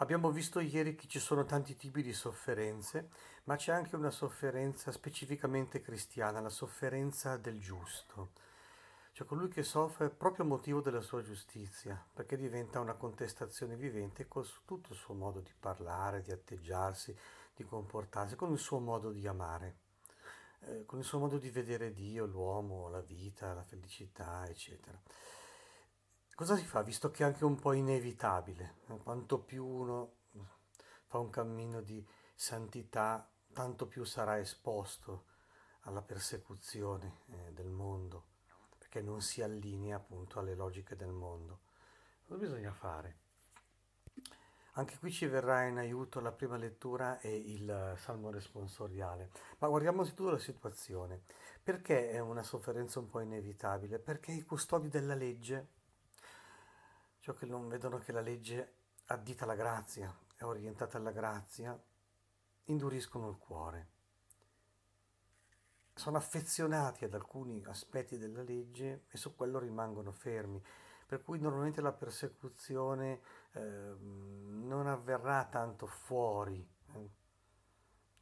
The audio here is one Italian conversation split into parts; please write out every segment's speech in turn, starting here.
Abbiamo visto ieri che ci sono tanti tipi di sofferenze, ma c'è anche una sofferenza specificamente cristiana, la sofferenza del giusto. Cioè colui che soffre proprio a motivo della sua giustizia, perché diventa una contestazione vivente con tutto il suo modo di parlare, di atteggiarsi, di comportarsi, con il suo modo di amare, eh, con il suo modo di vedere Dio, l'uomo, la vita, la felicità, eccetera. Cosa si fa, visto che è anche un po' inevitabile? Quanto più uno fa un cammino di santità, tanto più sarà esposto alla persecuzione eh, del mondo, perché non si allinea appunto alle logiche del mondo. Cosa bisogna fare? Anche qui ci verrà in aiuto la prima lettura e il salmo responsoriale. Ma guardiamo anzitutto la situazione. Perché è una sofferenza un po' inevitabile? Perché i custodi della legge ciò che non vedono che la legge addita alla grazia, è orientata alla grazia, induriscono il cuore. Sono affezionati ad alcuni aspetti della legge e su quello rimangono fermi, per cui normalmente la persecuzione eh, non avverrà tanto fuori eh,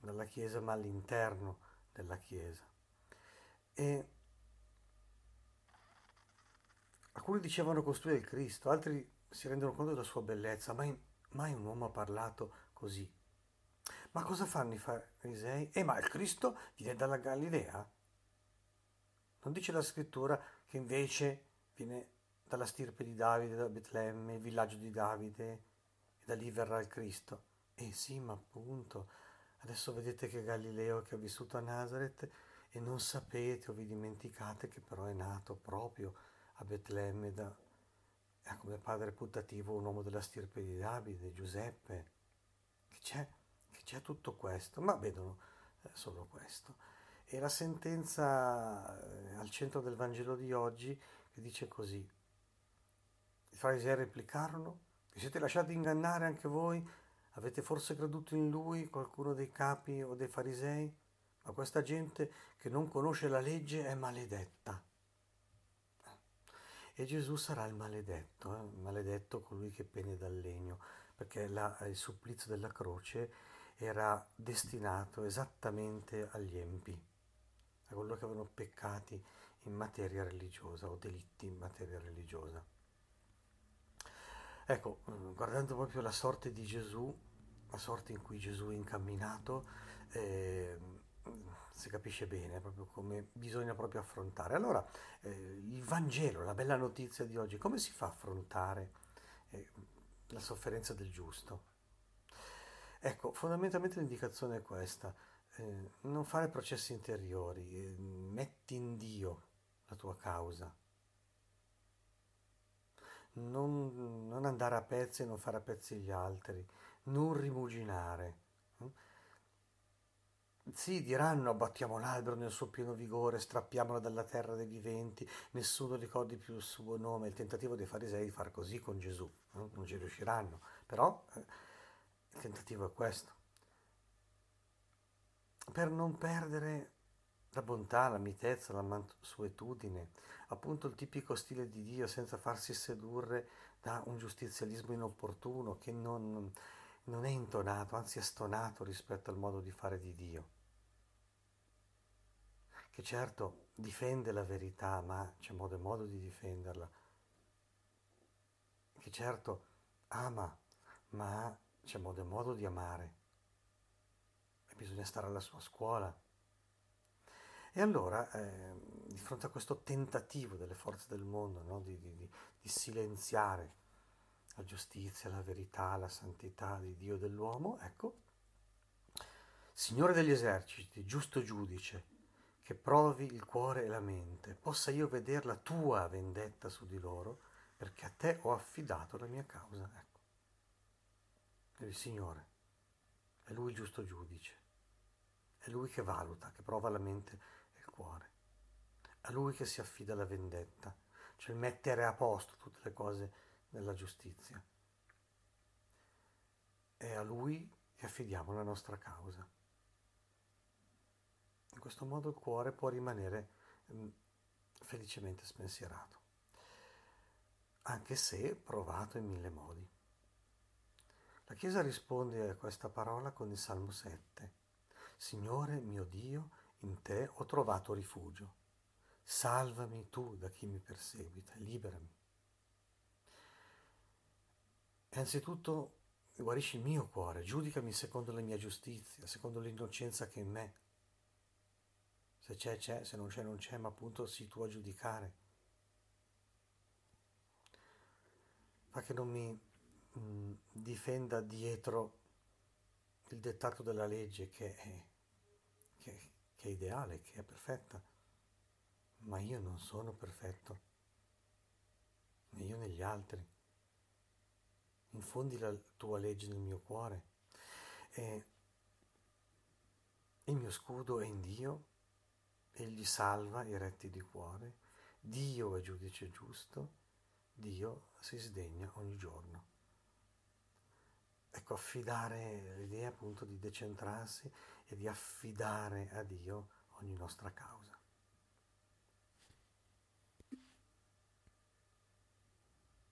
dalla Chiesa, ma all'interno della Chiesa. E Alcuni dicevano costruire il Cristo, altri si rendono conto della sua bellezza. Mai, mai un uomo ha parlato così. Ma cosa fanno i farisei? Eh, ma il Cristo viene dalla Galilea? Non dice la scrittura che invece viene dalla stirpe di Davide, da Betlemme, il villaggio di Davide, e da lì verrà il Cristo. Eh sì, ma appunto, adesso vedete che Galileo che ha vissuto a Nazareth e non sapete o vi dimenticate che però è nato proprio a Betlemme da, ha come padre putativo un uomo della stirpe di Davide, Giuseppe, che c'è, che c'è tutto questo, ma vedono eh, solo questo. E la sentenza eh, al centro del Vangelo di oggi che dice così, i farisei replicarono, vi siete lasciati ingannare anche voi? Avete forse creduto in lui, qualcuno dei capi o dei farisei? Ma questa gente che non conosce la legge è maledetta e Gesù sarà il maledetto, eh? maledetto colui che pene dal legno, perché la, il supplizio della croce era destinato esattamente agli empi, a coloro che avevano peccati in materia religiosa o delitti in materia religiosa. Ecco, mm, guardando proprio la sorte di Gesù, la sorte in cui Gesù è incamminato, eh, si capisce bene proprio come bisogna proprio affrontare. Allora, eh, Vangelo, la bella notizia di oggi, come si fa a affrontare eh, la sofferenza del giusto? Ecco, fondamentalmente l'indicazione è questa, eh, non fare processi interiori, eh, metti in Dio la tua causa, non, non andare a pezzi e non fare a pezzi gli altri, non rimuginare. Sì, diranno, abbattiamo l'albero nel suo pieno vigore, strappiamolo dalla terra dei viventi, nessuno ricordi più il suo nome. Il tentativo dei farisei di fare così con Gesù, no? non ci riusciranno, però eh, il tentativo è questo. Per non perdere la bontà, la mitezza, la mansuetudine, appunto il tipico stile di Dio senza farsi sedurre da un giustizialismo inopportuno che non, non è intonato, anzi è stonato rispetto al modo di fare di Dio che certo difende la verità, ma c'è modo e modo di difenderla, che certo ama, ma c'è modo e modo di amare e bisogna stare alla sua scuola. E allora, eh, di fronte a questo tentativo delle forze del mondo no? di, di, di silenziare la giustizia, la verità, la santità di Dio e dell'uomo, ecco, Signore degli eserciti, giusto giudice, che provi il cuore e la mente, possa io vedere la tua vendetta su di loro, perché a te ho affidato la mia causa. Ecco. Il Signore è Lui il giusto giudice, è Lui che valuta, che prova la mente e il cuore, è Lui che si affida la vendetta, cioè mettere a posto tutte le cose nella giustizia. È a Lui che affidiamo la nostra causa. In questo modo il cuore può rimanere mm, felicemente spensierato, anche se provato in mille modi. La Chiesa risponde a questa parola con il Salmo 7. Signore mio Dio, in te ho trovato rifugio. Salvami tu da chi mi perseguita, liberami. E anzitutto guarisci il mio cuore, giudicami secondo la mia giustizia, secondo l'innocenza che in me. Se c'è, c'è, se non c'è, non c'è, ma appunto sii tu a giudicare. Fa che non mi mh, mm, difenda dietro il dettato della legge che è, che, che è ideale, che è perfetta, ma io non sono perfetto, né io né gli altri. Infondi la tua legge nel mio cuore e il mio scudo è in Dio, egli salva i retti di cuore, Dio è giudice giusto, Dio si sdegna ogni giorno. Ecco, affidare l'idea appunto di decentrarsi e di affidare a Dio ogni nostra causa.